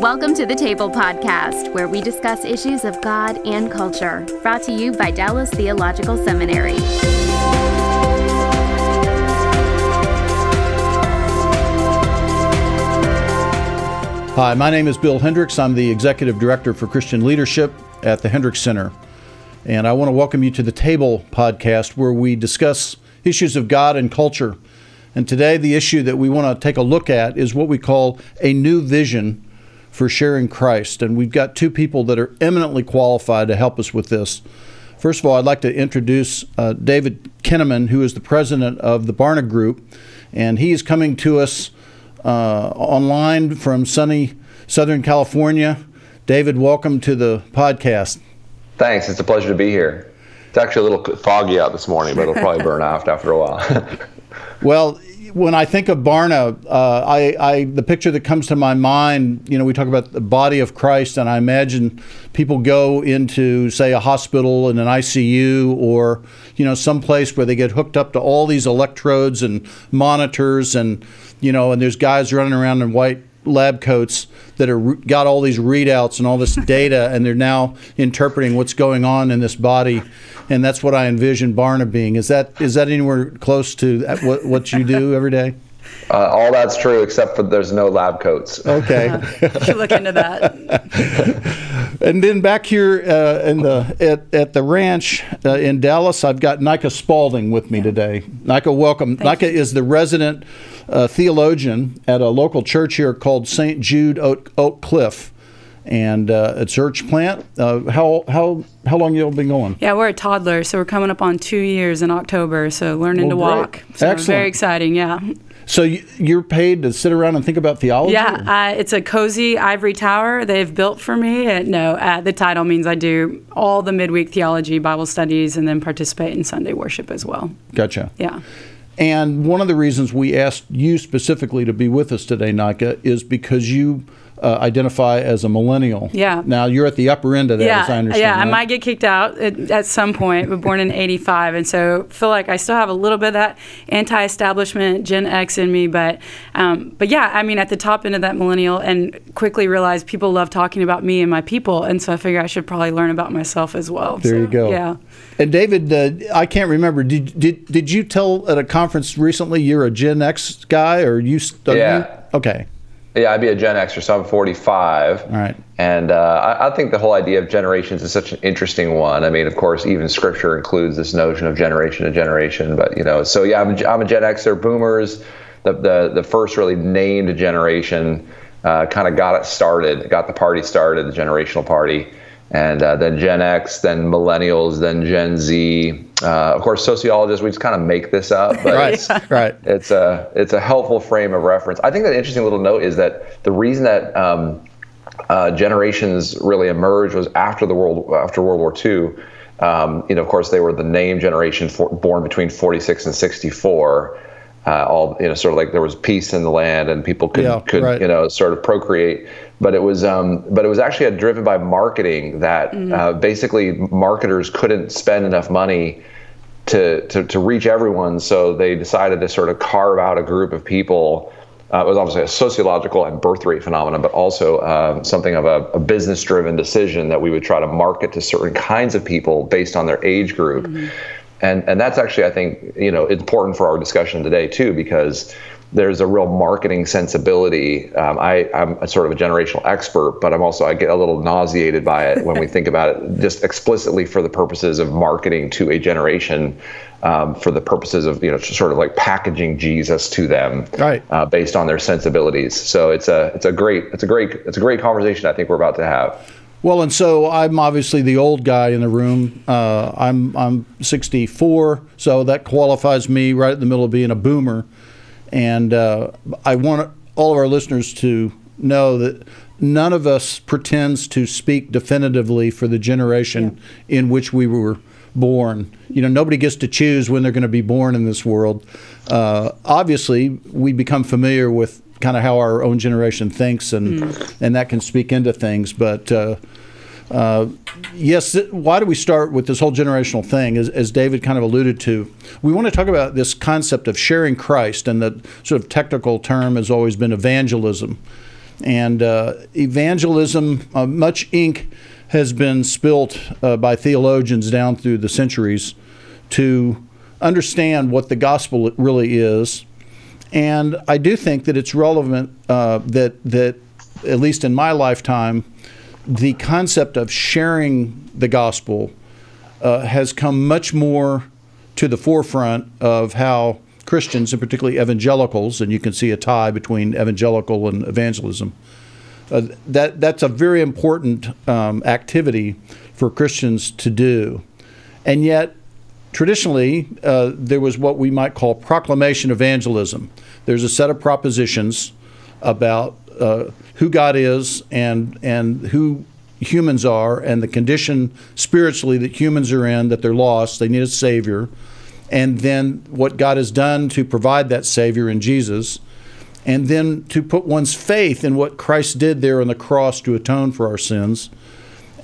Welcome to the Table Podcast, where we discuss issues of God and culture. Brought to you by Dallas Theological Seminary. Hi, my name is Bill Hendricks. I'm the Executive Director for Christian Leadership at the Hendricks Center. And I want to welcome you to the Table podcast, where we discuss issues of God and culture. And today, the issue that we want to take a look at is what we call a new vision for sharing Christ. And we've got two people that are eminently qualified to help us with this. First of all, I'd like to introduce uh, David Kinnaman, who is the president of the Barna Group. And he is coming to us uh, online from sunny Southern California. David, welcome to the podcast. Thanks. It's a pleasure to be here. It's actually a little foggy out this morning, but it'll probably burn off after a while. well, when I think of Barna, uh, I, I, the picture that comes to my mind, you know, we talk about the body of Christ, and I imagine people go into, say, a hospital in an ICU or, you know, some place where they get hooked up to all these electrodes and monitors, and you know, and there's guys running around in white lab coats that are got all these readouts and all this data, and they're now interpreting what's going on in this body and that's what I envision Barna being. Is that is that anywhere close to what what you do every day? Uh, all that's true, except for there's no lab coats. Okay, you look into that. and then back here uh, in the at, at the ranch uh, in Dallas, I've got Nika Spaulding with me today. Nika, welcome. Thank Nika you. is the resident uh, theologian at a local church here called St. Jude Oak, Oak Cliff and uh, a church plant. Uh, how how how long you been going? Yeah, we're a toddler, so we're coming up on two years in October. So learning well, to walk. So Excellent. Very exciting. Yeah. So you're paid to sit around and think about theology? Yeah, uh, it's a cozy ivory tower they've built for me. Uh, no, uh, the title means I do all the midweek theology, Bible studies, and then participate in Sunday worship as well. Gotcha. Yeah. And one of the reasons we asked you specifically to be with us today, Nika, is because you uh, identify as a millennial. Yeah. Now you're at the upper end of that, yeah, as I understand. Yeah, right? I might get kicked out at, at some point. We're born in '85, and so feel like I still have a little bit of that anti-establishment Gen X in me. But, um, but yeah, I mean, at the top end of that millennial, and quickly realized people love talking about me and my people, and so I figure I should probably learn about myself as well. There so, you go. Yeah. And David, uh, I can't remember. Did, did did you tell at a conference recently you're a Gen X guy, or you? Yeah. You? Okay. Yeah, I'd be a Gen Xer, so I'm 45. All right. And uh, I, I, think the whole idea of generations is such an interesting one. I mean, of course, even Scripture includes this notion of generation to generation. But you know, so yeah, I'm a, I'm a Gen Xer. Boomers, the the the first really named generation, uh, kind of got it started, got the party started, the generational party and uh, then Gen X, then Millennials, then Gen Z. Uh, of course, sociologists we just kind of make this up, but right, it's, right. It's a it's a helpful frame of reference. I think that interesting little note is that the reason that um, uh, generations really emerged was after the world after World War II. Um, you know, of course, they were the name generation for, born between 46 and 64. Uh, all you know, sort of like there was peace in the land and people could yeah, could right. you know sort of procreate but it was um, but it was actually driven by marketing that mm-hmm. uh, basically marketers couldn't spend enough money to, to to reach everyone, so they decided to sort of carve out a group of people. Uh, it was obviously a sociological and birth rate phenomenon, but also uh, something of a, a business driven decision that we would try to market to certain kinds of people based on their age group. Mm-hmm. And, and that's actually, I think, you know, important for our discussion today too, because there's a real marketing sensibility. Um, I, am a sort of a generational expert, but I'm also I get a little nauseated by it when we think about it just explicitly for the purposes of marketing to a generation, um, for the purposes of you know sort of like packaging Jesus to them, right? Uh, based on their sensibilities. So it's a it's a great it's a great it's a great conversation I think we're about to have. Well, and so I'm obviously the old guy in the room. Uh, I'm I'm 64, so that qualifies me right in the middle of being a boomer. And uh, I want all of our listeners to know that none of us pretends to speak definitively for the generation yeah. in which we were born. You know, nobody gets to choose when they're going to be born in this world. Uh, obviously, we become familiar with kind of how our own generation thinks, and mm. and that can speak into things. But uh, uh, yes, why do we start with this whole generational thing? As, as, David kind of alluded to, we want to talk about this concept of sharing Christ, and the sort of technical term has always been evangelism. And uh, evangelism, uh, much ink has been spilt uh, by theologians down through the centuries to understand what the gospel really is. And I do think that it's relevant uh, that that at least in my lifetime, the concept of sharing the gospel uh, has come much more to the forefront of how Christians, and particularly evangelicals, and you can see a tie between evangelical and evangelism, uh, that that's a very important um, activity for Christians to do, and yet traditionally uh, there was what we might call proclamation evangelism. There's a set of propositions about uh, who God is and and who humans are and the condition spiritually that humans are in that they're lost they need a savior. And then what God has done to provide that savior in Jesus. And then to put one's faith in what Christ did there on the cross to atone for our sins,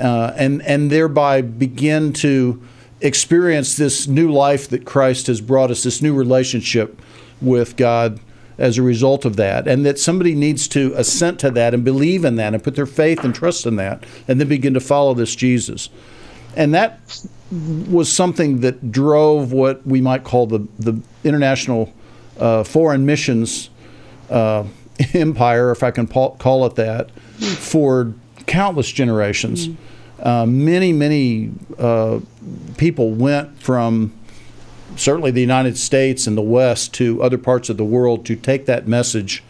uh, and and thereby begin to experience this new life that Christ has brought us, this new relationship with God as a result of that, and that somebody needs to assent to that and believe in that and put their faith and trust in that, and then begin to follow this Jesus, and that was something that drove what we might call the the international uh, foreign missions uh, empire, if I can call it that, for countless generations. Mm. Uh, many, many uh, people went from certainly the United States and the West to other parts of the world to take that message.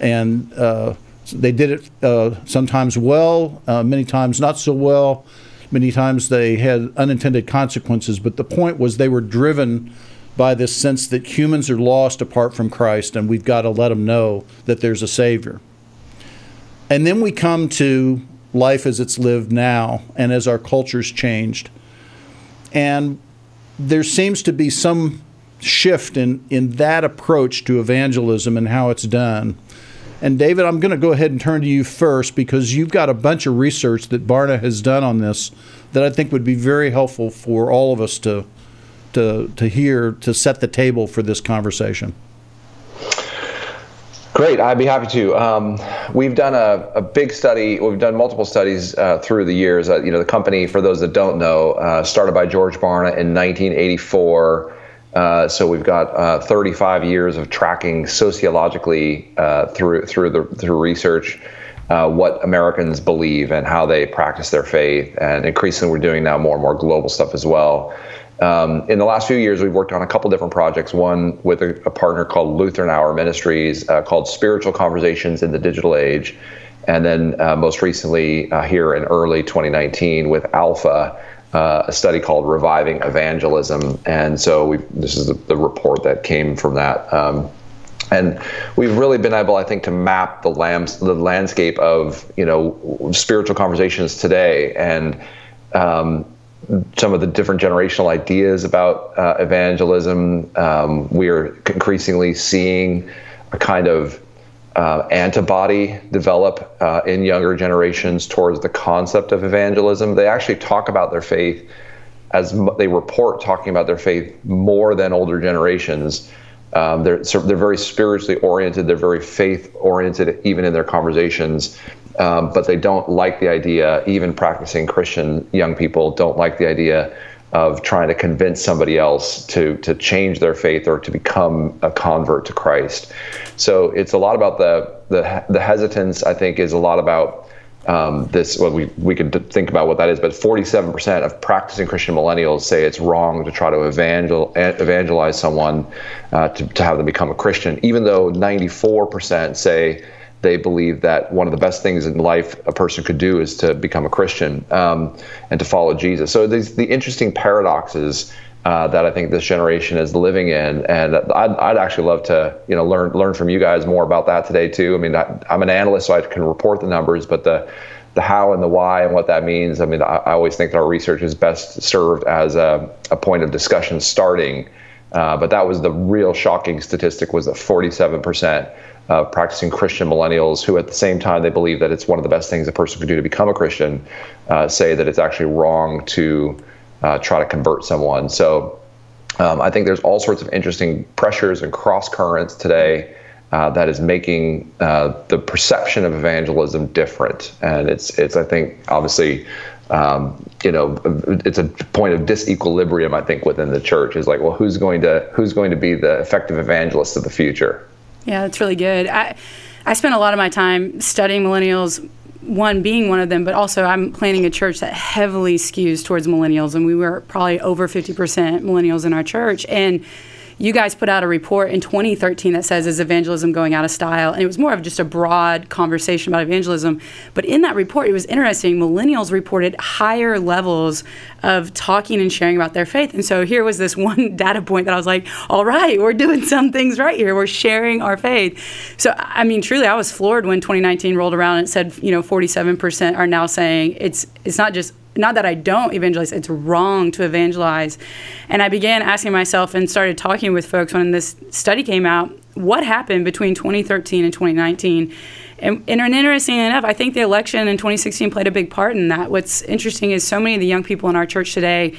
And uh, they did it uh, sometimes well, uh, many times not so well. Many times they had unintended consequences, but the point was they were driven by this sense that humans are lost apart from Christ and we've got to let them know that there's a Savior. And then we come to life as it's lived now and as our culture's changed. And there seems to be some shift in, in that approach to evangelism and how it's done. And David, I'm going to go ahead and turn to you first because you've got a bunch of research that Barna has done on this that I think would be very helpful for all of us to to, to hear to set the table for this conversation? Great, I'd be happy to. Um, we've done a, a, big study. We've done multiple studies uh, through the years. Uh, you know, the company, for those that don't know, uh, started by George Barna in 1984. Uh, so we've got uh, 35 years of tracking sociologically uh, through through the through research. what Americans believe and how they practice their faith, and increasingly we're doing now more and more global stuff as well. Um, in the last few years, we've worked on a couple different projects. One with a, a partner called Lutheran Hour Ministries, uh, called Spiritual Conversations in the Digital Age, and then uh, most recently uh, here in early 2019 with Alpha, uh, a study called Reviving Evangelism. And so this is the, the, report that came from that. Um, and we've really been able, I think, to map the, lambs, the landscape of you know spiritual conversations today and. Um, some of the different generational ideas about uh, evangelism. Um, we're increasingly seeing a kind of uh, antibody develop uh, in younger generations towards the concept of evangelism. They actually talk about their faith as m- they report talking about their faith more than older generations. Um, they're they're very spiritually oriented. They're very faith oriented, even in their conversations um, but they don't like the idea, even practicing Christian young people don't like the idea of trying to convince somebody else to to change their faith or to become a convert to Christ. So it's a lot about the the, the hesitance. I think is a lot about um, this. Well, we we could think about what that is, but 47% of practicing Christian millennials say it's wrong to try to evangel, evangelize someone uh, to to have them become a Christian, even though 94% say they believe that one of the best things in life a person could do is to become a Christian um, and to follow Jesus. So these the interesting paradoxes uh, that I think this generation is living in, and I'd, I'd, actually love to you know learn learn from you guys more about that today too. I mean, I, am an analyst, so I can report the numbers, but the the how and the why and what that means. I mean, I, I always think that our research is best served as a, a point of discussion starting. Uh, but that was the real shocking statistic was that 47% of practicing Christian millennials who at the same time they believe that it's one of the best things a person could do to become a Christian uh, say that it's actually wrong to uh, try to convert someone. So um, I think there's all sorts of interesting pressures and cross currents today uh, that is making uh, the perception of evangelism different, and it's it's I think obviously. Um, you know, it's a point of disequilibrium. I think within the church is like, well, who's going to who's going to be the effective evangelist of the future? Yeah, that's really good. I I spent a lot of my time studying millennials one being one of them, but also I'm planning a church that heavily skews towards millennials, and we were probably over 50% millennials in our church. And you guys put out a report in 2013 that says is evangelism going out of style? And it was more of just a broad conversation about evangelism. But in that report it was interesting millennials reported higher levels of talking and sharing about their faith. And so here was this one data point that i was like all right we're doing some things right here. We're sharing our faith. So i mean truly i was floored when 2019 rolled around and it said you know 47% are now saying it's it's not just not that I don't evangelize, it's wrong to evangelize. And I began asking myself and started talking with folks when this study came out what happened between 2013 and 2019? And, and interesting enough, I think the election in 2016 played a big part in that. What's interesting is so many of the young people in our church today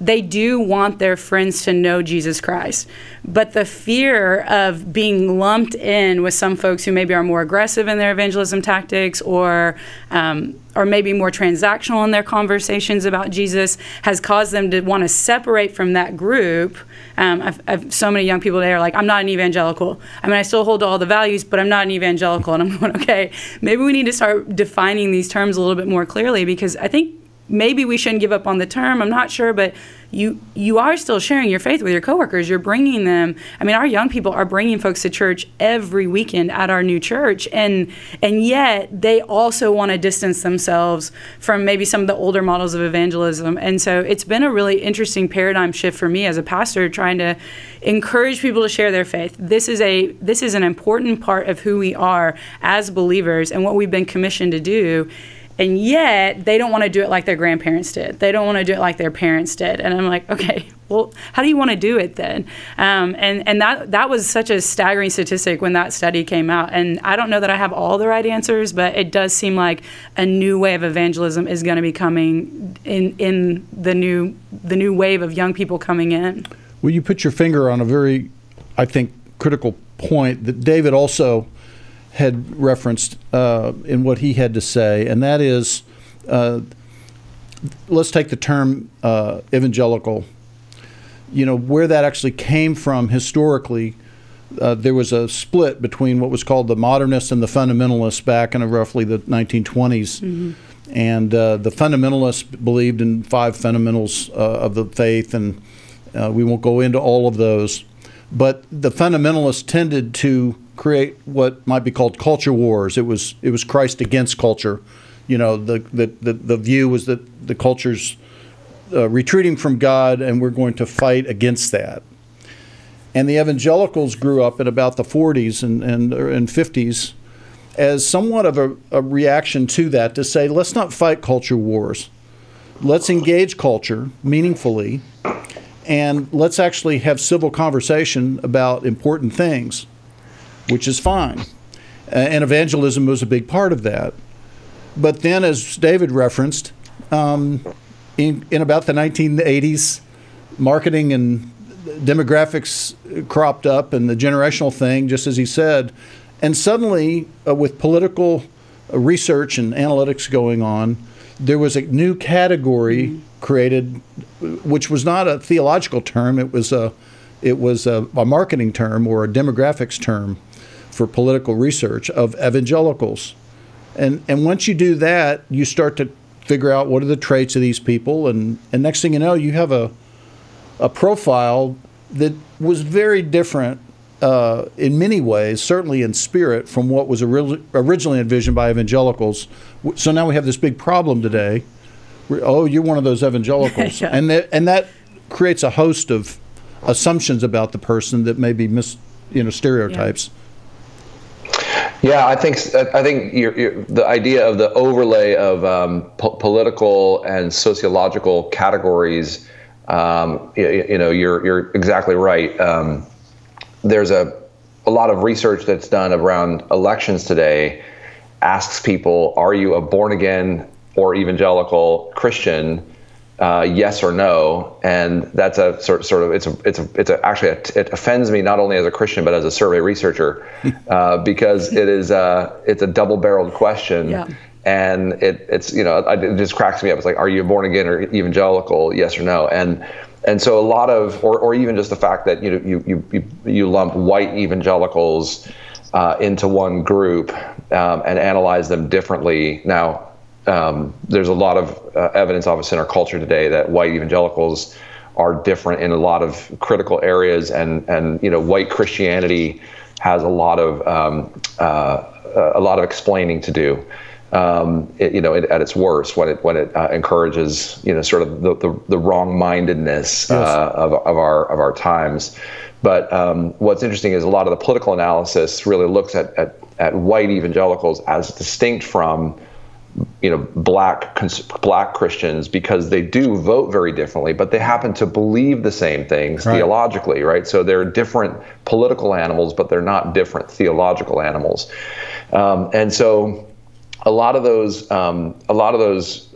they do want their friends to know Jesus Christ. But the fear of being lumped in with some folks who maybe are more aggressive in their evangelism tactics or um, or maybe more transactional in their conversations about Jesus has caused them to want to separate from that group. Um, I've, I've, so many young people today are like, I'm not an evangelical. I mean, I still hold to all the values, but I'm not an evangelical. And I'm going, okay, maybe we need to start defining these terms a little bit more clearly because I think maybe we shouldn't give up on the term. I'm not sure, but you you are still sharing your faith with your coworkers. You're bringing them. I mean, our young people are bringing folks to church every weekend at our new church, and and yet they also want to distance themselves from maybe some of the older models of evangelism. And so it's been a really interesting paradigm shift for me as a pastor, trying to encourage people to share their faith. This is a this is an important part of who we are as believers and what we've been commissioned to do and yet they don't want to do it like their grandparents did. They don't want to do it like their parents did. And I'm like, okay, well, how do you want to do it then? Um, and and that that was such a staggering statistic when that study came out. And I don't know that I have all the right answers, but it does seem like a new way of evangelism is going to be coming in in the new the new wave of young people coming in. Well, you put your finger on a very, I think, critical point that David also had referenced uh, in what he had to say, and that is uh, let's take the term uh, evangelical. You know, where that actually came from historically, uh, there was a split between what was called the modernists and the fundamentalists back in roughly the 1920s. Mm-hmm. And uh, the fundamentalists believed in five fundamentals uh, of the faith, and we won't go into all of those. But the fundamentalists tended to create what might be called culture wars. It was it was Christ against culture. You know, the the the, the view was that the culture's uh, retreating from God, and we're going to fight against that. And the evangelicals grew up in about the 40s and and, and 50s as somewhat of a, a reaction to that to say, let's not fight culture wars. Let's engage culture meaningfully, and let's actually have civil conversation about important things which is fine. and evangelism was a big part of that. But then, as David referenced, um, in, in about the 1980s, marketing and demographics cropped up and the generational thing, just as he said. And suddenly, uh, with political uh, research and analytics going on, there was a new category created, which was not a theological term. It was a, it was a, a marketing term or a demographics term for political research of evangelicals. And, and once you do that, you start to figure out what are the traits of these people. And, and next thing you know, you have a, a profile that was very different uh, in many ways, certainly in spirit, from what was ori- originally envisioned by evangelicals. So now we have this big problem today. Oh, you're one of those evangelicals, yeah. and that and that creates a host of assumptions about the person that may be mis, you know, stereotypes. Yeah. Yeah, I think I think you're, you're, the idea of the overlay of um, po- political and sociological categories. Um, you, you, know, you're you're exactly right. Um, there's a a lot of research that's done around elections today. Asks people, "Are you a born again or evangelical Christian?" Uh, yes or no, and that's a sort sort of it's a it's a it's a, actually a, it offends me not only as a Christian but as a survey researcher uh, because it is uh, it's a double barreled question. Yeah. And it, it's you know it just cracks me up. It's like, are you born again or evangelical? Yes or no? And and so a lot of, or, or even just the fact that you know you you you lump white evangelicals uh, into one group um, and analyze them differently. Now, um, there's a lot of uh, evidence, obviously, in our culture today that white evangelicals are different in a lot of critical areas, and and you know, white Christianity has a lot of um, uh, a lot of explaining to do. Um, it, you know, it, at its worst, when it when it uh, encourages, you know, sort of the the, the wrong-mindedness yes. uh, of of our of our times. But um, what's interesting is a lot of the political analysis really looks at, at, at white evangelicals as distinct from you know black black Christians because they do vote very differently, but they happen to believe the same things right. theologically, right? So they're different political animals, but they're not different theological animals. Um, and so a lot of those um, a lot of those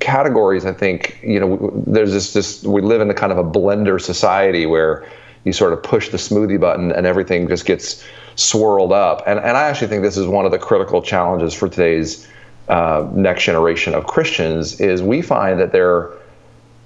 categories, I think, you know, there's this this we live in a kind of a blender society where you sort of push the smoothie button and everything just gets swirled up. And and I actually think this is one of the critical challenges for today's uh, next generation of Christians is we find that they're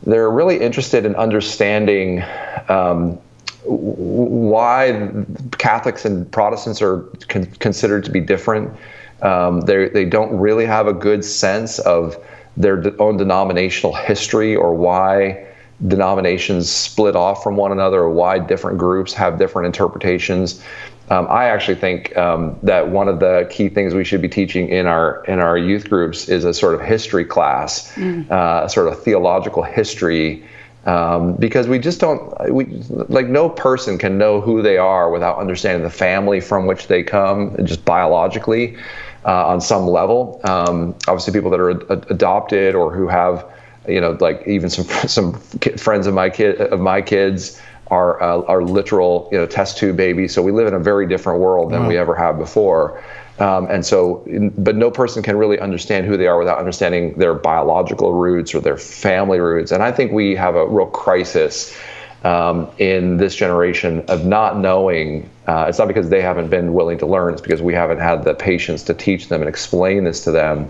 they're really interested in understanding um, why Catholics and Protestants are con- considered to be different. Um, they they don't really have a good sense of their own denominational history or why denominations split off from one another or why different groups have different interpretations. Um, I actually think um, that one of the key things we should be teaching in our in our youth groups is a sort of history class, mm. uh, sort of theological history, um, because we just don't we like no person can know who they are without understanding the family from which they come, just biologically, uh, on some level. Um, obviously, people that are ad- adopted or who have, you know, like even some some friends of my kid of my kids our uh, our literal you know test tube babies. So we live in a very different world than wow. we ever have before. Um, and so, but no person can really understand who they are without understanding their biological roots or their family roots. And I think we have a real crisis um, in this generation of not knowing. Uh, it's not because they haven't been willing to learn, it's because we haven't had the patience to teach them and explain this to them.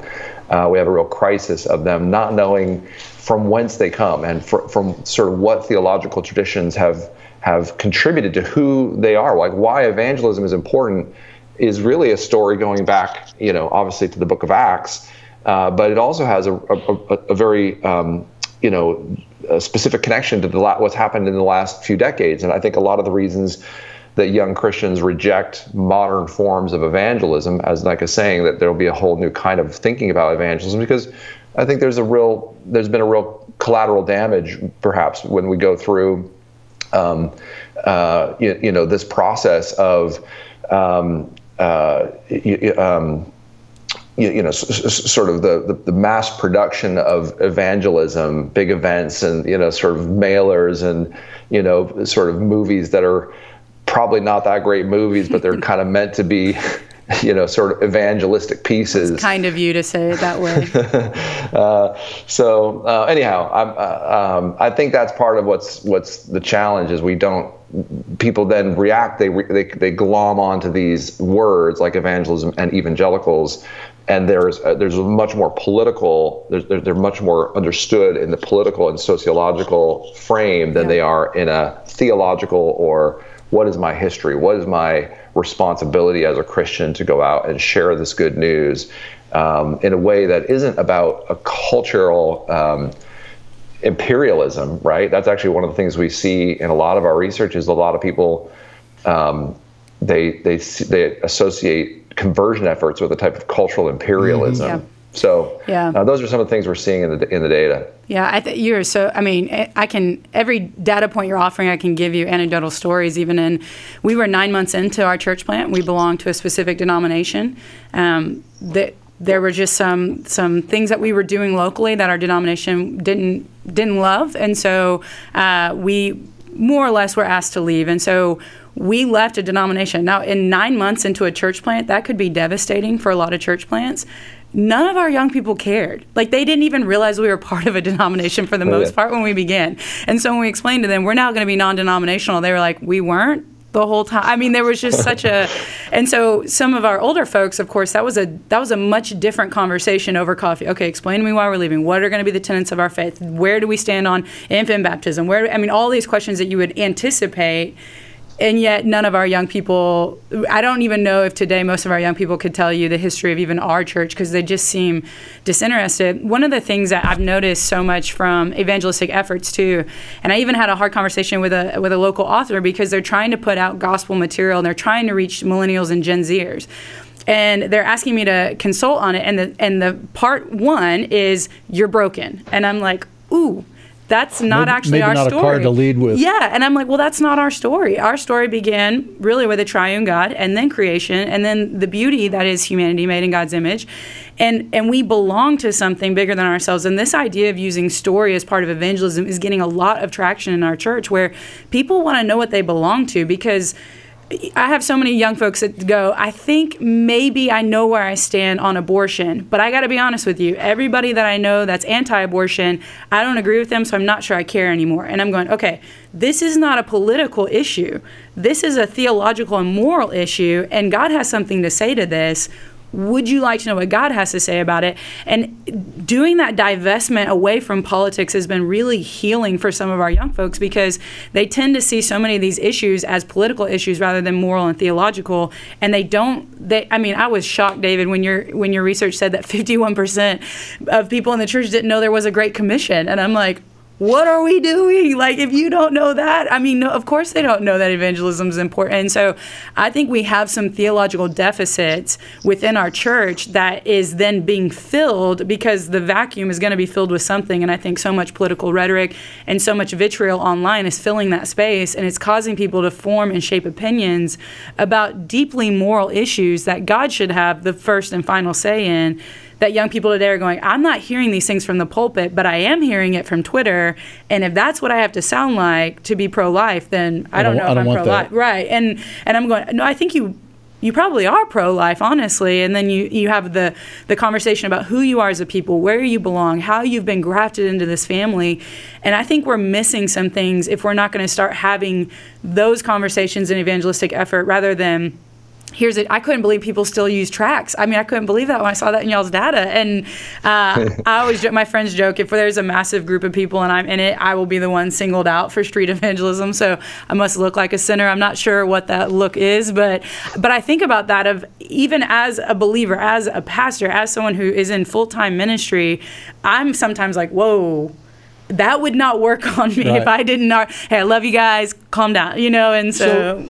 Uh, we have a real crisis of them not knowing from whence they come and fr- from sort of what theological traditions have have contributed to who they are. Like why evangelism is important is really a story going back, you know, obviously to the Book of Acts, uh, but it also has a, a, a very um, you know specific connection to the la- what's happened in the last few decades. And I think a lot of the reasons that young Christians reject modern forms of evangelism, as like a saying that there'll be a whole new kind of thinking about evangelism, because I think there's a real there's been a real collateral damage perhaps when we go through um, uh, you, you, know this process of um, uh, you, um, you, you, know s- s- sort of the, the, the, mass production of evangelism big events and you know sort of mailers and you know sort of movies that are probably not that great movies but they're kind of meant to be you know, sort of evangelistic pieces. It's kind of you to say it that way. uh, so uh, anyhow, uh, um, i think that's part of what's what's the challenge is we don't. People then react. They they they glom onto these words like evangelism and evangelicals, and there's uh, there's much more political. There's they're, they're, much more understood in the political and sociological frame than yeah. they are in a theological or what is my history? What is my responsibility as a Christian to go out and share this good news um, in a way that isn't about a cultural um, imperialism, right? That's actually one of the things we see in a lot of our research is a lot of people um, they they they associate conversion efforts with a type of cultural imperialism. Mm-hmm, yeah. So yeah. Uh, those are some of the things we're seeing in the in the data. Yeah, I think you're so. I mean, I can every data point you're offering, I can give you anecdotal stories. Even in, we were nine months into our church plant. We belonged to a specific denomination. Um, that there were just some some things that we were doing locally that our denomination didn't didn't love, and so uh, we more or less were asked to leave. And so we left a denomination. Now, in nine months into a church plant, that could be devastating for a lot of church plants. None of our young people cared. Like, they didn't even realize we were part of a denomination for the oh, most yeah. part when we began. And so when we explained to them, we're now going to be non denominational, they were like, we weren't the whole time. I mean, there was just such a, and so some of our older folks, of course, that was a that was a much different conversation over coffee. Okay, explain to me why we're leaving. What are going to be the tenets of our faith? Where do we stand on infant baptism? Where I mean, all these questions that you would anticipate and yet none of our young people i don't even know if today most of our young people could tell you the history of even our church because they just seem disinterested. One of the things that i've noticed so much from evangelistic efforts too and i even had a hard conversation with a with a local author because they're trying to put out gospel material and they're trying to reach millennials and gen zers. And they're asking me to consult on it and the and the part one is you're broken. And i'm like ooh that's not maybe, actually maybe our not story. a card to lead with. Yeah, and I'm like, well, that's not our story. Our story began really with a triune God, and then creation, and then the beauty that is humanity made in God's image, and and we belong to something bigger than ourselves. And this idea of using story as part of evangelism is getting a lot of traction in our church, where people want to know what they belong to because I have so many young folks that go, I think maybe I know where I stand on abortion, but I got to be honest with you. Everybody that I know that's anti abortion, I don't agree with them, so I'm not sure I care anymore. And I'm going, okay, this is not a political issue. This is a theological and moral issue, and God has something to say to this would you like to know what God has to say about it? And doing that divestment away from politics has been really healing for some of our young folks because they tend to see so many of these issues as political issues rather than moral and theological. And they don't. They. I mean, I was shocked, David, when your when your research said that 51% of people in the church didn't know there was a Great Commission, and I'm like, what are we doing? Like, if you don't know that, I mean, no, of course they don't know that evangelism is important. And so I think we have some theological deficits within our church that is then being filled because the vacuum is going to be filled with something. And I think so much political rhetoric and so much vitriol online is filling that space and it's causing people to form and shape opinions about deeply moral issues that God should have the first and final say in that young people today are going, I'm not hearing these things from the pulpit, but I am hearing it from Twitter. And if that's what I have to sound like to be pro life, then I, don't, don't, know if I'm pro life. Right. And and I'm going, no, I think you you probably are pro-life honestly and then you, you have the, the conversation about who you are as a people where you belong how you've been grafted into this family and i think we're missing some things if we're not going to start having those conversations in evangelistic effort rather than here's it. I couldn't believe people still use tracts. I mean, I couldn't believe that when I saw that in y'all's data. And uh, I always, joke my friends joke, if there's a massive group of people and I'm in it, I will be the one singled out for street evangelism. So I must look like a sinner. I'm not sure what that look is, but but I think about that of even as a believer, as a pastor, as someone who is in full time ministry, I'm sometimes like, whoa that would not work on me right. if I didn't. Hey, I love you guys. Calm down, you know. And so, so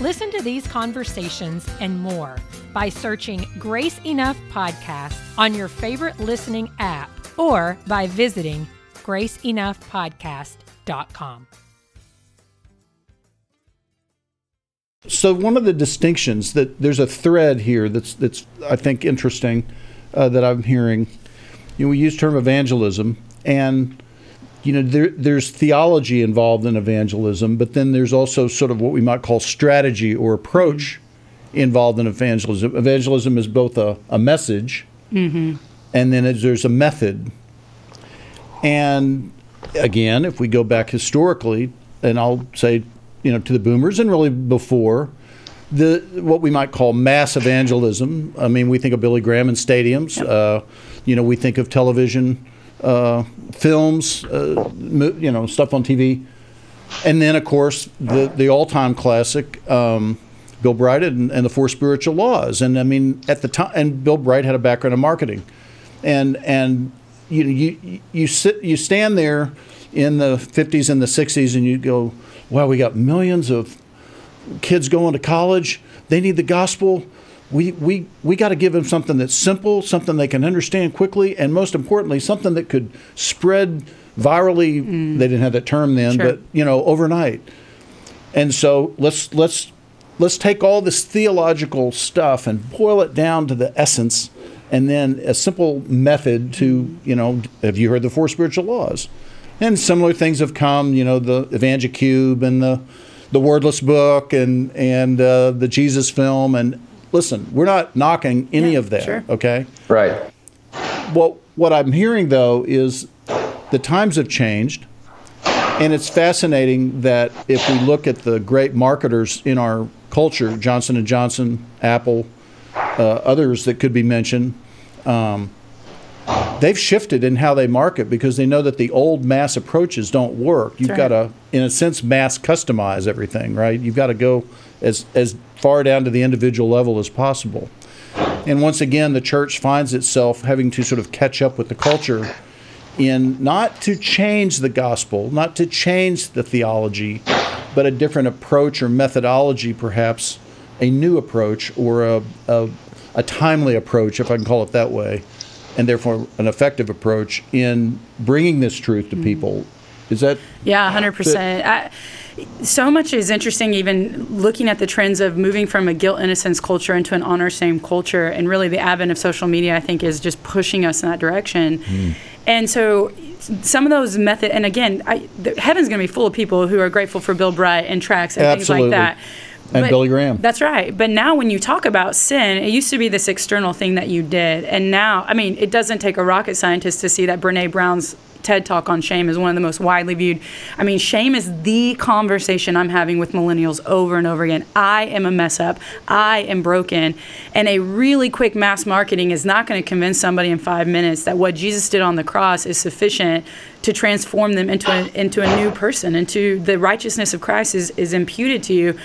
Listen to these conversations and more by searching Grace Enough Podcast on your favorite listening app or by visiting graceenoughpodcast.com. So one of the distinctions that there's a thread here that's that's I think interesting uh, that I'm hearing. You know, we use term evangelism and you know, there, there's theology involved in evangelism, but then there's also sort of what we might call strategy or approach involved in evangelism. Evangelism is both a, a message mm-hmm. and then there's a method. And again, if we go back historically, and I'll say, you know, to the boomers and really before, the what we might call mass evangelism. I mean, we think of Billy Graham in stadiums. Yep. Uh, you know, we think of television uh, films, uh, you know, stuff on TV, and then of course the the all time classic. Um, Bill Bright and, and, the Four Spiritual Laws, and I mean at the time, and Bill Bright had a background in marketing, and and you you you sit you stand there in the 50s and the 60s, and you go, wow, we got millions of kids going to college. They need the gospel we, we, we got to give them something that's simple, something they can understand quickly, and most importantly, something that could spread virally. Mm. They didn't have that term then, sure. but you know, overnight. And so let's let's let's take all this theological stuff and boil it down to the essence, and then a simple method to you know, have you heard the four spiritual laws? And similar things have come, you know, the EvangeCube and the the Wordless Book and and uh, the Jesus film and listen, we're not knocking any yeah, of that. Sure. Okay. Right. Well, what I'm hearing though is the times have changed, and it's fascinating that if we look at the great marketers in our culture, Johnson and Johnson, Apple, uh, others that could be mentioned. Um, they've shifted in how they market because they know that the old mass approaches don't work. You've right. got to, in a sense, mass customize everything, right? You've got to go as as far down to the individual level as possible. And once again, the church finds itself having to sort of catch up with the culture in not to change the gospel, not to change the theology, but a different approach or methodology, perhaps a new approach or a, a, a timely approach, if I can call it that way, and therefore an effective approach in bringing this truth to mm-hmm. people. Is that? Yeah, 100% so much is interesting, even looking at the trends of moving from a guilt innocence culture into an honor shame culture. And really, the advent of social media, I think, is just pushing us in that direction. Mm. And so, some of those methods, and again, I, the, heaven's going to be full of people who are grateful for Bill Bright and tracts and Absolutely. things like that. And but Billy Graham. That's right. But now, when you talk about sin, it used to be this external thing that you did. And now, I mean, it doesn't take a rocket scientist to see that Brene Brown's TED Talk on shame is one of the most widely viewed. I mean, shame is the conversation I'm having with millennials over and over again. I am a mess up. I am broken. And a really quick mass marketing is not going to convince somebody in five minutes that what Jesus did on the cross is sufficient to transform them into a, into a new person, into the righteousness of Christ is, is imputed to you.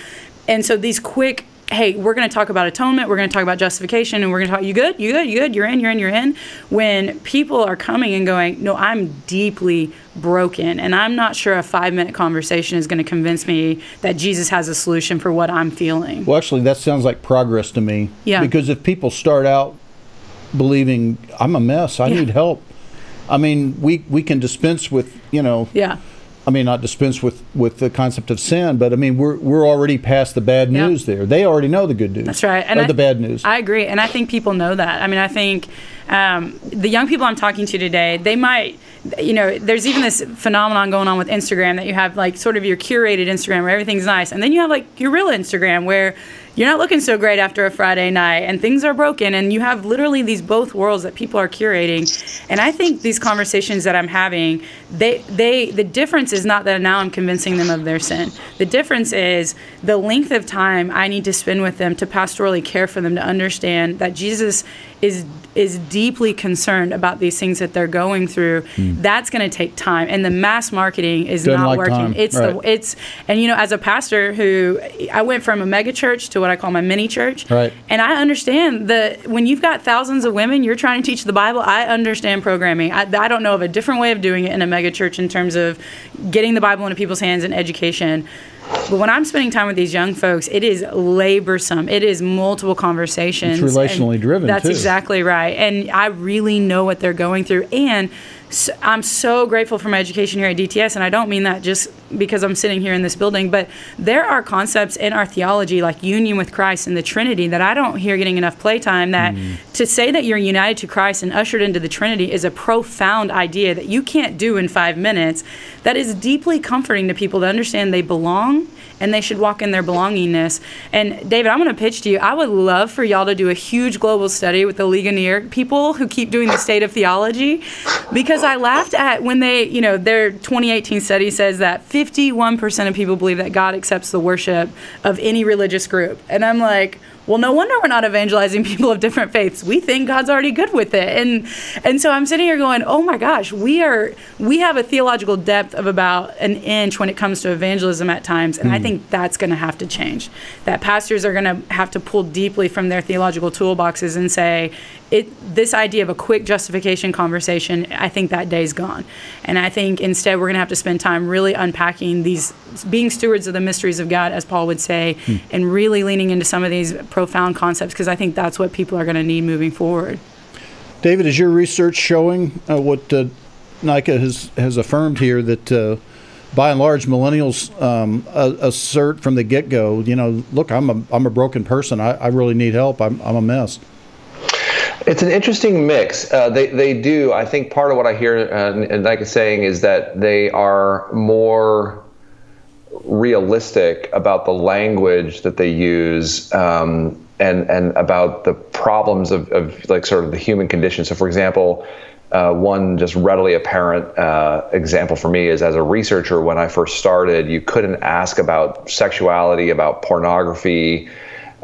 And so these quick hey, we're going to talk about atonement, we're going to talk about justification, and we're going to talk, you good, you good, you good, you're in, you're in, you're in. When people are coming and going, no, I'm deeply broken, and I'm not sure a five minute conversation is going to convince me that Jesus has a solution for what I'm feeling. Well, actually, that sounds like progress to me. Yeah. Because if people start out believing, I'm a mess, I yeah. need help. I mean, we, we can dispense with, you know, yeah I mean, not dispense with, with the concept of sin, but I mean, we're, we're already past the bad news yep. there. They already know the good news. That's right. And I, the bad news. I agree. And I think people know that. I mean, I think um, the young people I'm talking to today, they might, you know, there's even this phenomenon going on with Instagram that you have like sort of your curated Instagram where everything's nice. And then you have like your real Instagram where you're not looking so great after a Friday night and things are broken and you have literally these both worlds that people are curating. And I think these conversations that I'm having, they they the difference is not that now I'm convincing them of their sin. The difference is the length of time I need to spend with them to pastorally care for them to understand that Jesus is is deeply concerned about these things that they're going through, mm. that's going to take time. And the mass marketing is Doesn't not like working. Time. It's right. the it's and you know as a pastor who I went from a mega church to what I call my mini church. Right. And I understand that when you've got thousands of women, you're trying to teach the Bible. I understand programming. I, I don't know of a different way of doing it in a mega church in terms of getting the Bible into people's hands and education. But when I'm spending time with these young folks, it is laborsome. It is multiple conversations. It's relationally driven. That's too. exactly right. And I really know what they're going through. And so I'm so grateful for my education here at DTS, and I don't mean that just because I'm sitting here in this building, but there are concepts in our theology like union with Christ and the Trinity that I don't hear getting enough playtime. That mm. to say that you're united to Christ and ushered into the Trinity is a profound idea that you can't do in five minutes. That is deeply comforting to people to understand they belong and they should walk in their belongingness. And David, I'm going to pitch to you. I would love for y'all to do a huge global study with the Ligonier people who keep doing the state of theology, because I laughed at when they, you know, their 2018 study says that 51% of people believe that God accepts the worship of any religious group. And I'm like, well, no wonder we're not evangelizing people of different faiths. We think God's already good with it. And and so I'm sitting here going, "Oh my gosh, we are we have a theological depth of about an inch when it comes to evangelism at times, and mm. I hmm. think that's going to have to change. That pastors are going to have to pull deeply from their theological toolboxes and say, it this idea of a quick justification conversation, I think that day's gone. And I think instead we're going to have to spend time really unpacking these being stewards of the mysteries of God as Paul would say hmm. and really leaning into some of these profound concepts because I think that's what people are going to need moving forward. David, is your research showing uh, what uh, Nika has has affirmed here that uh, by and large, millennials um, assert from the get go, you know, look, I'm a, I'm a broken person. I, I really need help. I'm, I'm a mess. It's an interesting mix. Uh, they they do. I think part of what I hear uh, and like saying is that they are more realistic about the language that they use um, and and about the problems of, of like sort of the human condition. So, for example. Uh, one just readily apparent uh, example for me is as a researcher, when I first started, you couldn't ask about sexuality, about pornography,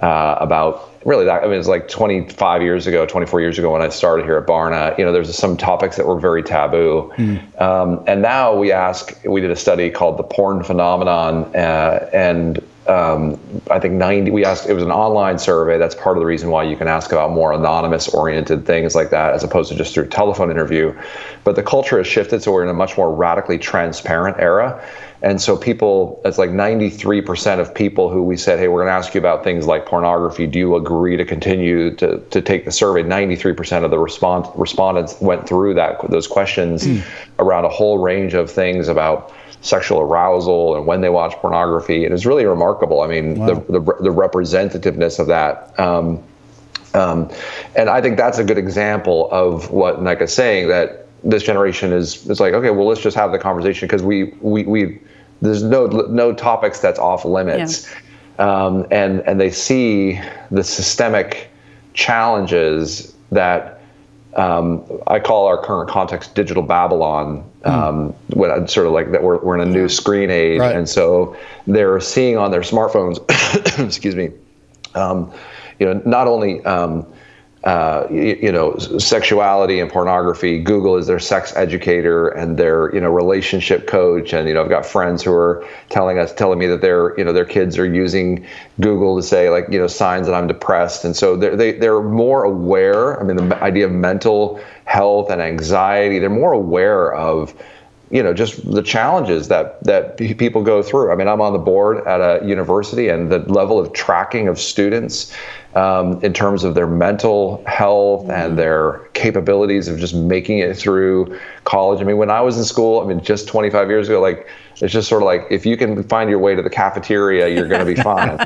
uh, about really that, I mean, it's like 25 years ago, 24 years ago when I started here at Barna, you know, there's some topics that were very taboo. Mm. Um, and now we ask, we did a study called the porn phenomenon, uh, and um, I think 90, we asked, it was an online survey. That's part of the reason why you can ask about more anonymous oriented things like that, as opposed to just through telephone interview. But the culture has shifted, so we're in a much more radically transparent era. And so people, it's like 93% of people who we said, hey, we're going to ask you about things like pornography. Do you agree to continue to, to take the survey? 93% of the respond, respondents went through that those questions mm. around a whole range of things about sexual arousal and when they watch pornography. And it's really remarkable. I mean, wow. the, the, the, representativeness of that. Um, um, and I think that's a good example of what Nika's saying that this generation is is like okay well let's just have the conversation because we we we there's no no topics that's off limits yeah. um, and and they see the systemic challenges that um, I call our current context digital Babylon. Hmm. Um, when sort of like that we're, we're in a new screen age, right. and so they're seeing on their smartphones, excuse me, um, you know, not only um, uh, you, you, know, sexuality and pornography. Google is their sex educator and their, you know, relationship coach. And, you know, I've got friends who are telling us, telling me that their, you know, their kids are using Google to say like, you know, signs that I'm depressed. And so they're, they, they're more aware. I mean, the idea of mental health and anxiety, they're more aware of, you know just the challenges that that people go through. I mean, I'm on the board at a university, and the level of tracking of students um, in terms of their mental health and mm-hmm. their capabilities of just making it through college. I mean, when I was in school, I mean, just 25 years ago, like it's just sort of like if you can find your way to the cafeteria, you're going to be fine.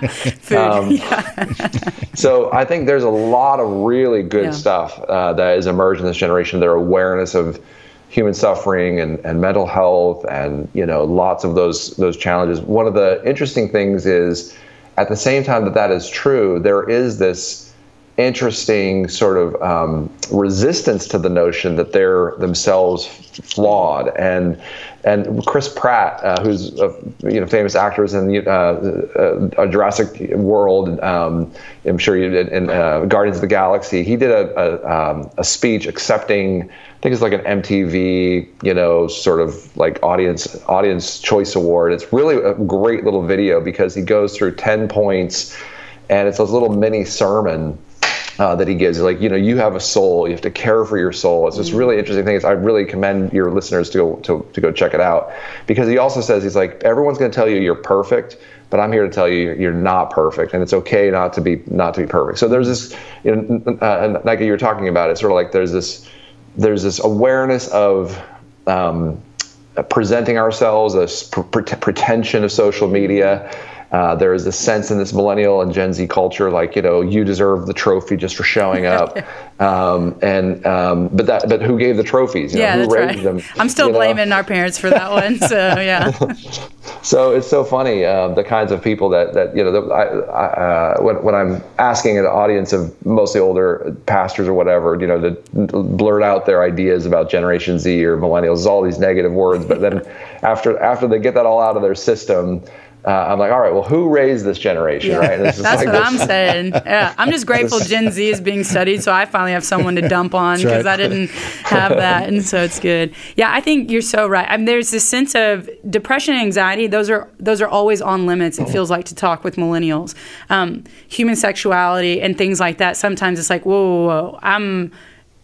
um, so I think there's a lot of really good yeah. stuff uh, that is emerging this generation. Their awareness of human suffering and, and mental health and you know lots of those those challenges. One of the interesting things is at the same time that that is true, there is this interesting sort of um, resistance to the notion that they're themselves flawed and and Chris Pratt, uh, who's a you know famous actor in uh, uh, Jurassic World, um, I'm sure you did in uh, Guardians of the Galaxy. He did a a, um, a, speech accepting, I think it's like an MTV, you know, sort of like audience audience choice award. It's really a great little video because he goes through ten points, and it's a little mini sermon uh, that he gives. Like, you know, you have a soul. You have to care for your soul. It's this mm. really interesting thing. It's, I really commend your listeners to go to, to go check it out because he also says he's like everyone's going to tell you you're perfect, but I'm here to tell you you're not perfect, and it's okay not to be not to be perfect. So there's this, you know, uh, like you were talking about, it's sort of like there's this there's this awareness of um, presenting ourselves, a pre- pretension of social media. Uh, there is a sense in this millennial and Gen Z culture, like you know, you deserve the trophy just for showing up. um, and um, but that, but who gave the trophies? You yeah, know, that's right. Them, I'm still blaming know? our parents for that one. So yeah. so it's so funny uh, the kinds of people that that you know. The, I, I, uh, when when I'm asking an audience of mostly older pastors or whatever, you know, to blurt out their ideas about Generation Z or millennials, all these negative words, but then after after they get that all out of their system, uh, I'm like, all right, well, who raised this generation, right? That's like what this. I'm saying. Yeah, I'm just grateful Gen Z is being studied, so I finally have someone to dump on because right. I didn't have that, and so it's good. Yeah, I think you're so right. I mean, there's this sense of depression and anxiety; those are those are always on limits. It feels like to talk with millennials, um, human sexuality and things like that. Sometimes it's like, whoa, whoa, whoa I'm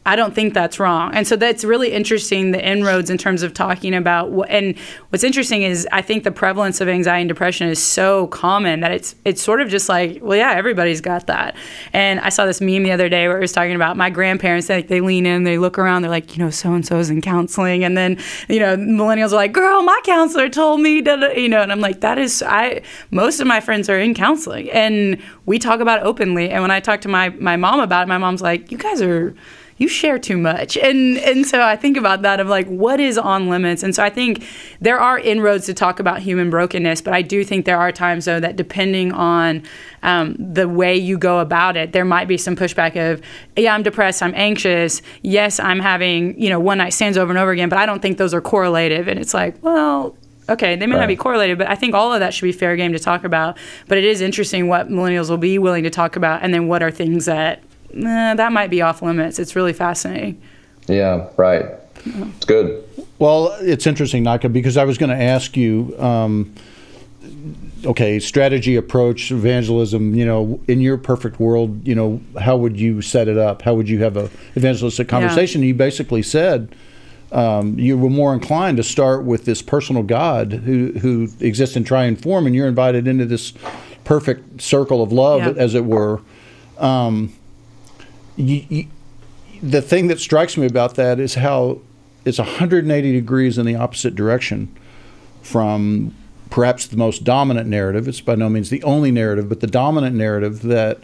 I don't think that's wrong. And so that's really interesting, the inroads in terms of talking about what, and what's interesting is I think the prevalence of anxiety and depression is so common that it's it's sort of just like, well, yeah, everybody's got that. And I saw this meme the other day where it was talking about my grandparents, like they lean in, they look around, they're like, you know, so and so's in counseling. And then, you know, millennials are like, girl, my counselor told me, that you know, and I'm like, that is, I, most of my friends are in counseling and we talk about it openly. And when I talk to my, my mom about it, my mom's like, you guys are, you share too much. And and so I think about that of like what is on limits. And so I think there are inroads to talk about human brokenness, but I do think there are times though that depending on um, the way you go about it, there might be some pushback of, yeah, I'm depressed, I'm anxious. Yes, I'm having you know one night stands over and over again, but I don't think those are correlative. And it's like, well, okay, they may right. not be correlated, but I think all of that should be fair game to talk about. But it is interesting what millennials will be willing to talk about, and then what are things that eh, that might be off limits. It's really fascinating. Yeah, right. It's good. Well, it's interesting, Nika, because I was going to ask you. Um, okay, strategy, approach, evangelism. You know, in your perfect world, you know, how would you set it up? How would you have a evangelistic conversation? Yeah. You basically said um, you were more inclined to start with this personal God who who exists in triune form, and you're invited into this perfect circle of love, yeah. as it were. Um, you, you, the thing that strikes me about that is how it's 180 degrees in the opposite direction from perhaps the most dominant narrative. It's by no means the only narrative, but the dominant narrative that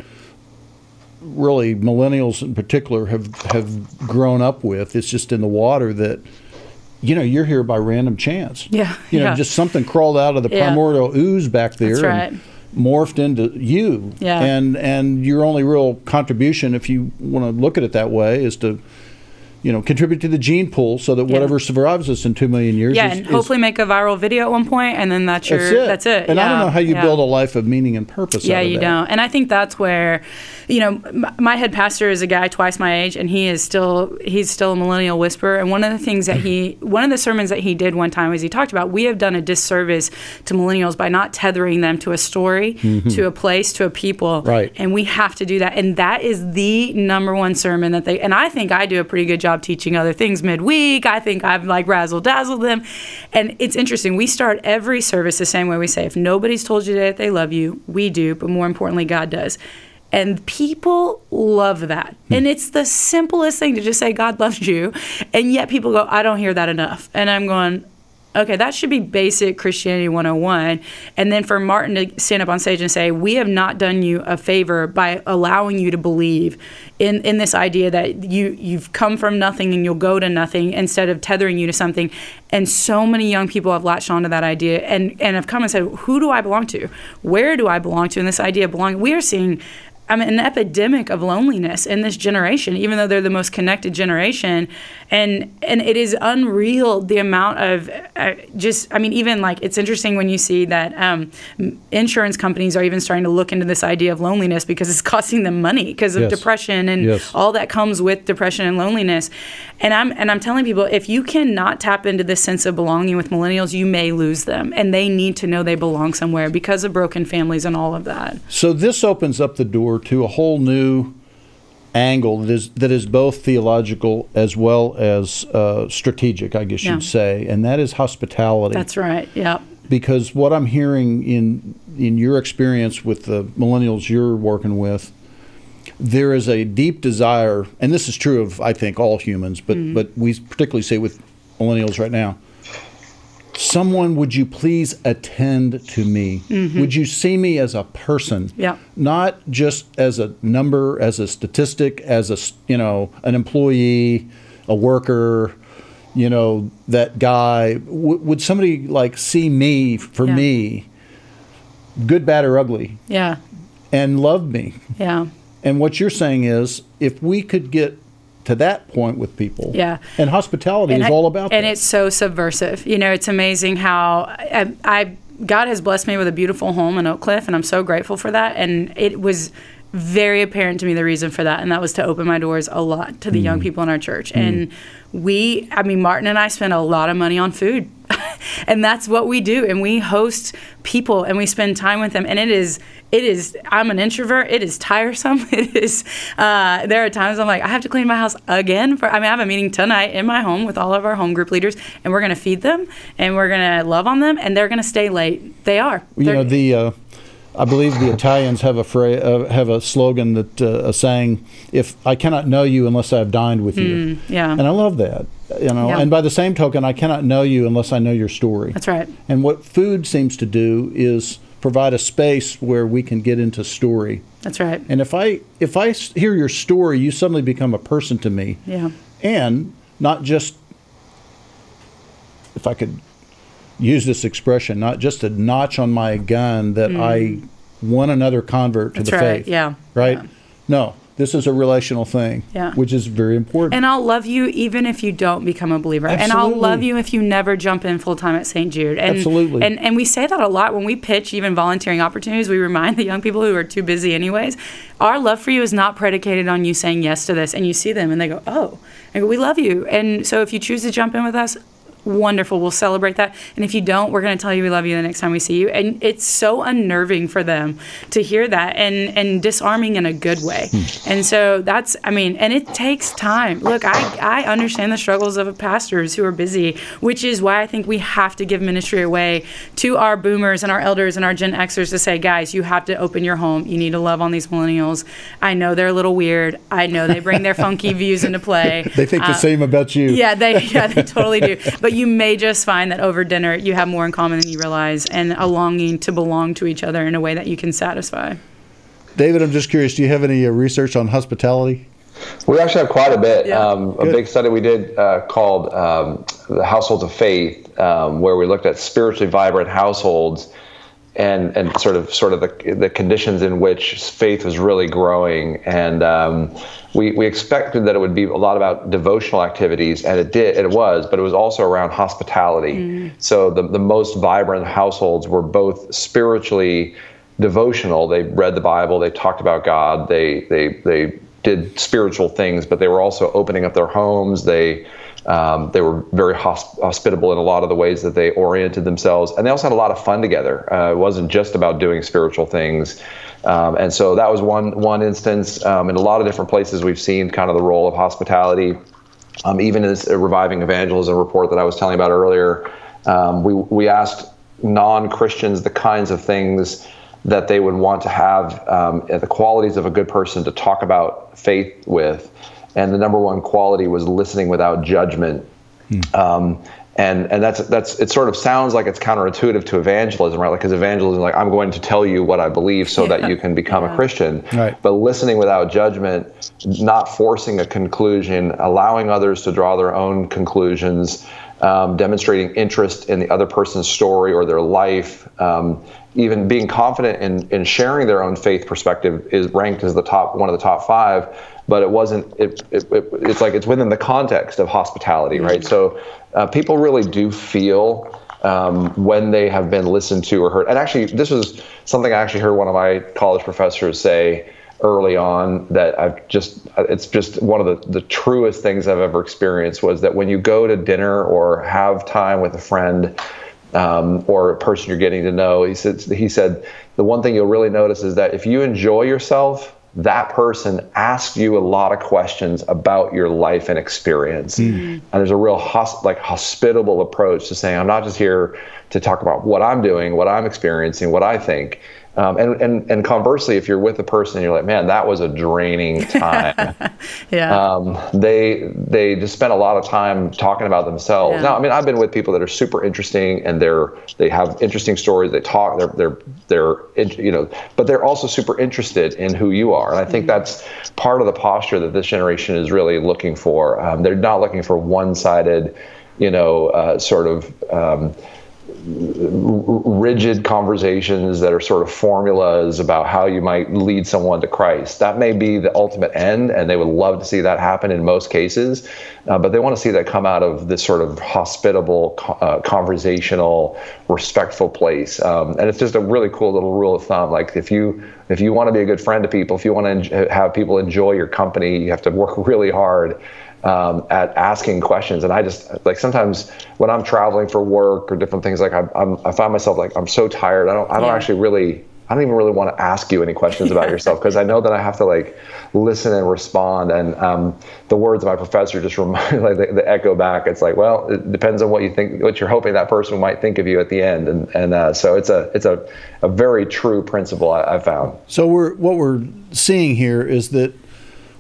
really millennials in particular have have grown up with. It's just in the water that you know you're here by random chance. Yeah, you know, yeah. just something crawled out of the yeah. primordial ooze back there. That's right morphed into you. Yeah. And and your only real contribution, if you want to look at it that way, is to you know, contribute to the gene pool so that yeah. whatever survives us in two million years. Yeah, is, and hopefully make a viral video at one point, and then that's your that's it. That's it. And yeah. I don't know how you yeah. build a life of meaning and purpose. Yeah, you that. don't. And I think that's where, you know, my head pastor is a guy twice my age, and he is still he's still a millennial whisperer. And one of the things that he, one of the sermons that he did one time was he talked about we have done a disservice to millennials by not tethering them to a story, mm-hmm. to a place, to a people. Right. And we have to do that. And that is the number one sermon that they. And I think I do a pretty good job teaching other things things midweek. I think I've like razzle dazzled them. And it's interesting. We start every service the same way we say, if nobody's told you that they love you, we do, but more importantly, God does. And people love that. Hmm. And it's the simplest thing to just say, God loves you. And yet people go, I don't hear that enough. And I'm going, okay, that should be basic Christianity 101. And then for Martin to stand up on stage and say, we have not done you a favor by allowing you to believe in, in this idea that you, you've come from nothing and you'll go to nothing instead of tethering you to something. And so many young people have latched onto that idea and, and have come and said, who do I belong to? Where do I belong to? And this idea of belonging, we are seeing I mean, an epidemic of loneliness in this generation, even though they're the most connected generation, and and it is unreal the amount of uh, just. I mean, even like it's interesting when you see that um, insurance companies are even starting to look into this idea of loneliness because it's costing them money because of yes. depression and yes. all that comes with depression and loneliness. And I'm and I'm telling people if you cannot tap into this sense of belonging with millennials, you may lose them, and they need to know they belong somewhere because of broken families and all of that. So this opens up the door to a whole new angle that is that is both theological as well as uh, strategic, I guess yeah. you'd say, and that is hospitality. That's right. Yeah. Because what I'm hearing in in your experience with the millennials you're working with, there is a deep desire, and this is true of I think all humans, but mm-hmm. but we particularly say with millennials right now, someone would you please attend to me? Mm-hmm. would you see me as a person? Yeah not just as a number as a statistic as a you know an employee a worker you know that guy. W- would somebody like see me for yeah. me good bad or ugly? Yeah. And love me? Yeah. And what you're saying is if we could get to that point with people. Yeah. And hospitality and is I- all about and that. it's so subversive you know it's amazing how I, I god has blessed me with a beautiful home in oak cliff and i'm so grateful for that and it was very apparent to me the reason for that and that was to open my doors a lot to the young Mm. people in our church and we i mean martin and i spend a lot of money on food. And that's what we do and we host people and we spend time with them and it is it is i'm an introvert it is tiresome it is uh, there are times i'm like i have to clean my house again for i mean i have a meeting tonight in my home with all of our home group leaders and we're going to feed them and we're going to love on them and they're going to stay late. They are. You They're- know the uh, I believe the Italians have a fra- uh, have a slogan that uh, a saying, "If I cannot know you unless I've dined with you," yeah. and I love that. You know, Yeah. and by the same token, I cannot know you unless I know your story. that's right And what food seems to do is provide a space where we can get into story. that's right And if I if I hear your story, you suddenly become a person to me. yeah And not just if I could use this expression, not just a notch on my gun that I won another convert to Mm. That's the right, faith. yeah, Right? yeah. No, this is a relational thing. Yeah. Which is very important. And I'll love you even if you don't become a believer. Absolutely. And I'll love you if you never jump in full time at St. Jude. And, Absolutely. And and we say that a lot when we pitch even volunteering opportunities. We remind the young people who are too busy anyways. Our love for you is not predicated on you saying yes to this. And you see them and they go, oh, go, we love you. And so if you choose to jump in with us. Wonderful. We'll celebrate that. And if you don't, we're going to tell you we love you the next time we see you. And it's so unnerving for them to hear that and, and disarming in a good way. And so that's, I mean, and it takes time. Look, I, I understand the struggles of pastors who are busy, which is why I think we have to give ministry away to our boomers and our elders and our Gen Xers to say, guys, you have to open your home. You need to love on these millennials. I know they're a little weird. I know they bring their funky views into play. they think the Uh, same about you. yeah, they yeah they totally do. But you may just find that over dinner you have more in common than you realize, and a longing to belong to each other in a way that you can satisfy. David, I'm just curious, do you have any uh, research on hospitality? We actually have quite a bit. Yeah. Um, a big study we did uh, called um, the Households of Faith, um, where we looked at spiritually vibrant households and and sort of sort of the, the conditions in which faith was really growing. And um, we we expected that it would be a lot about devotional activities, and it did. It was, but it was also around hospitality. So the the most vibrant households were both spiritually devotional. They read the Bible. They talked about God. They they they did spiritual things, but they were also opening up their homes. They um, they were very hosp- hospitable in a lot of the ways that they oriented themselves, and they also had a lot of fun together. Uh, it wasn't just about doing spiritual things, um, and so that was one one instance. Um, in a lot of different places, we've seen kind of the role of hospitality. Um, even as a reviving evangelism report that I was telling about earlier, um, we we asked non-Christians the kinds of things that they would want to have um, the qualities of a good person to talk about faith with. And the number one quality was listening without judgment. Um, and and that's that's it. Sort of sounds like it's counterintuitive to evangelism, right? Like because evangelism, like I'm going to tell you what I believe so that you can become a Christian. Right. But listening without judgment, not forcing a conclusion, allowing others to draw their own conclusions, um, demonstrating interest in the other person's story or their life, um, even being confident in, in sharing their own faith perspective is ranked as the top one of the top five. But it wasn't. It, it, it it's like it's within the context of hospitality, right? So uh, people really do feel um, when they have been listened to or heard. And actually, this was something I actually heard one of my college professors say early on that I've just it's just one of the, the truest things I've ever experienced was that when you go to dinner or have time with a friend um, or a person you're getting to know, he said he said the one thing you'll really notice is that if you enjoy yourself, that person asks you a lot of questions about your life and experience. And there's a real hosp- like hospitable approach to saying, I'm not just here to talk about what I'm doing, what I'm experiencing, what I think. Um, and, and and conversely, if you're with a person and you're like, man, that was a draining time. Yeah. um, they they just spend a lot of time talking about themselves. Yeah. Now, I mean, I've been with people that are super interesting and they're they have interesting stories. They talk. They're they're they're you know, but they're also super interested in who you are. And I think that's part of the posture that this generation is really looking for. Um, they're not looking for one-sided, you know, uh, sort of. Rigid conversations that are sort of formulas about how you might lead someone to Christ. That may be the ultimate end, and they would love to see that happen in most cases. Uh, but they want to see that come out of this sort of hospitable, uh, conversational, respectful place. Um, and it's just a really cool little rule of thumb. Like if you if you want to be a good friend to people, if you want to have people enjoy your company, you have to work really hard um, at asking questions. And I just like sometimes when I'm traveling for work or different things, like I, I'm, I find myself like I'm so tired. I don't I don't yeah. actually really I don't even really want to ask you any questions about yourself because I know that I have to like listen and respond. And um, the words of my professor just remind like the, the, echo back. It's like, well, it depends on what you think, what you're hoping that person might think of you at the end. And and uh, so it's a it's a, a very true principle I, I found. So we're what we're seeing here is that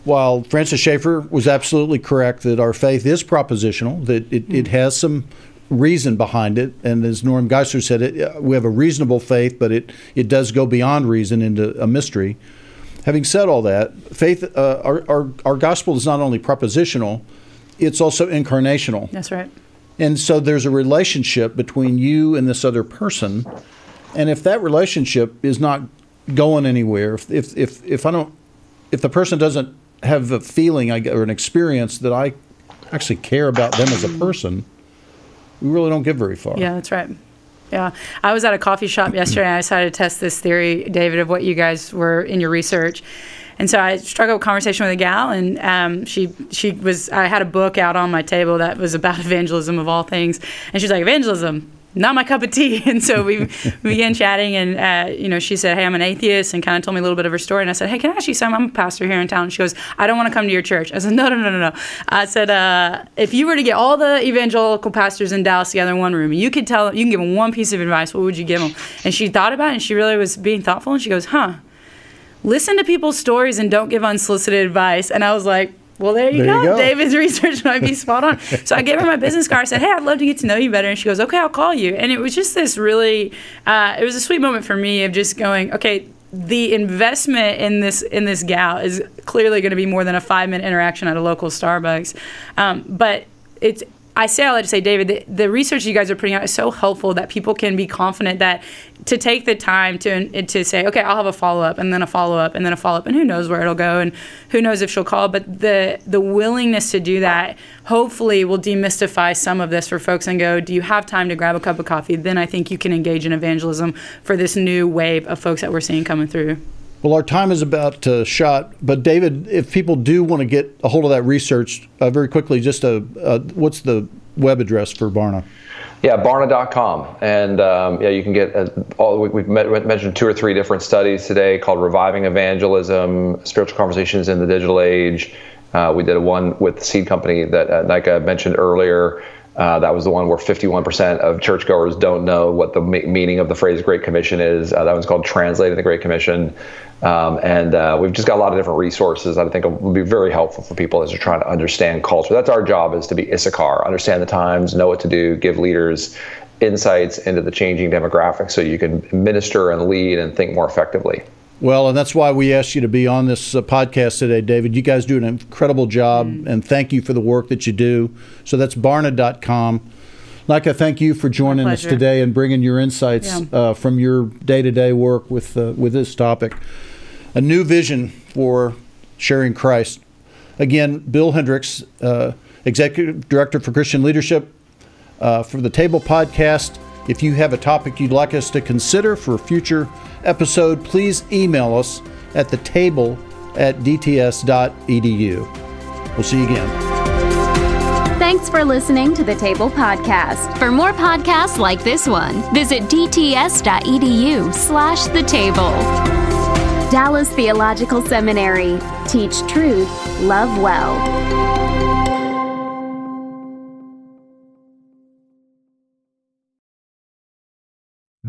while Francis Schaeffer was absolutely correct that our faith is propositional, that it, it has some reason behind it, and as Norm Geisler said, it, we have a reasonable faith, but it, it does go beyond reason into a mystery. Having said all that, faith, uh, our, our, our gospel is not only propositional, it's also incarnational. That's right. And so there's a relationship between you and this other person. And if that relationship is not going anywhere, if, if, if, if I don't, if the person doesn't have a feeling or an experience that I actually care about them as a person, we really don't get very far. Yeah, that's right. Yeah. I was at a coffee shop yesterday and I decided to test this theory, David, of what you guys were in your research. And so I struck up a conversation with a gal, and um, she she was I had a book out on my table that was about evangelism of all things, and she's like evangelism not my cup of tea. And so we, began chatting, and uh, you know, she said, "Hey, I'm an atheist," and kind of told me a little bit of her story. And I said, "Hey, can I ask you something? I'm a pastor here in town." And she goes, "I don't want to come to your church." I said, "No, no, no, no, no." I said, uh, "If you were to get all the evangelical pastors in Dallas together in one room, you could tell, you can give them one piece of advice, what would you give them?" And she thought about it, and she really was being thoughtful, and she goes, "Huh." Listen to people's stories and don't give unsolicited advice. And I was like, well, there you, there go. you go. David's research might be spot on. so I gave her my business card. I said, hey, I'd love to get to know you better. And she goes, okay, I'll call you. And it was just this really, uh, it was a sweet moment for me of just going, okay, the investment in this in this gal is clearly going to be more than a five minute interaction at a local Starbucks. Um, but it's I say all that to say, David, the, the, research you guys are putting out is so helpful that people can be confident that to take the time to to say, okay, I'll have a follow up, and then a follow up, and then a follow up, and who knows where it'll go, and who knows if she'll call. But the the willingness to do that hopefully will demystify some of this for folks and go, do you have time to grab a cup of coffee? Then I think you can engage in evangelism for this new wave of folks that we're seeing coming through. Well, our time is about uh, shot, but David, if people do want to get a hold of that research, uh, very quickly, just a, what's the web address for Barna? Yeah, Barna.com, and um, yeah, you can get uh, all. We've met, mentioned two or three different studies today called "Reviving Evangelism: Spiritual Conversations in the Digital Age." Uh, we did one with the seed company that uh, Nika mentioned earlier. Uh, that was the one where 51% of churchgoers don't know what the meaning of the phrase Great Commission is. Uh, that one's called Translating the Great Commission. Um, and uh, we've just got a lot of different resources that I think will be very helpful for people as they're trying to understand culture. That's our job is to be Issachar, understand the times, know what to do, give leaders insights into the changing demographics so you can minister and lead and think more effectively. Well, and that's why we asked you to be on this uh, podcast today, David. You guys do an incredible job, mm. and thank you for the work that you do. So that's barna.com. Nika, thank you for joining us today and bringing your insights yeah. uh, from your day-to-day work with uh, with this topic. A new vision for sharing Christ. Again, Bill Hendricks, uh, Executive Director for Christian Leadership, uh, for the Table Podcast. If you have a topic you'd like us to consider for future episode, please email us at the table at dts.edu. We'll see you again. Thanks for listening to the Table Podcast. For more podcasts like this one, visit dts.edu slash the table. Dallas Theological Seminary. Teach truth, love well.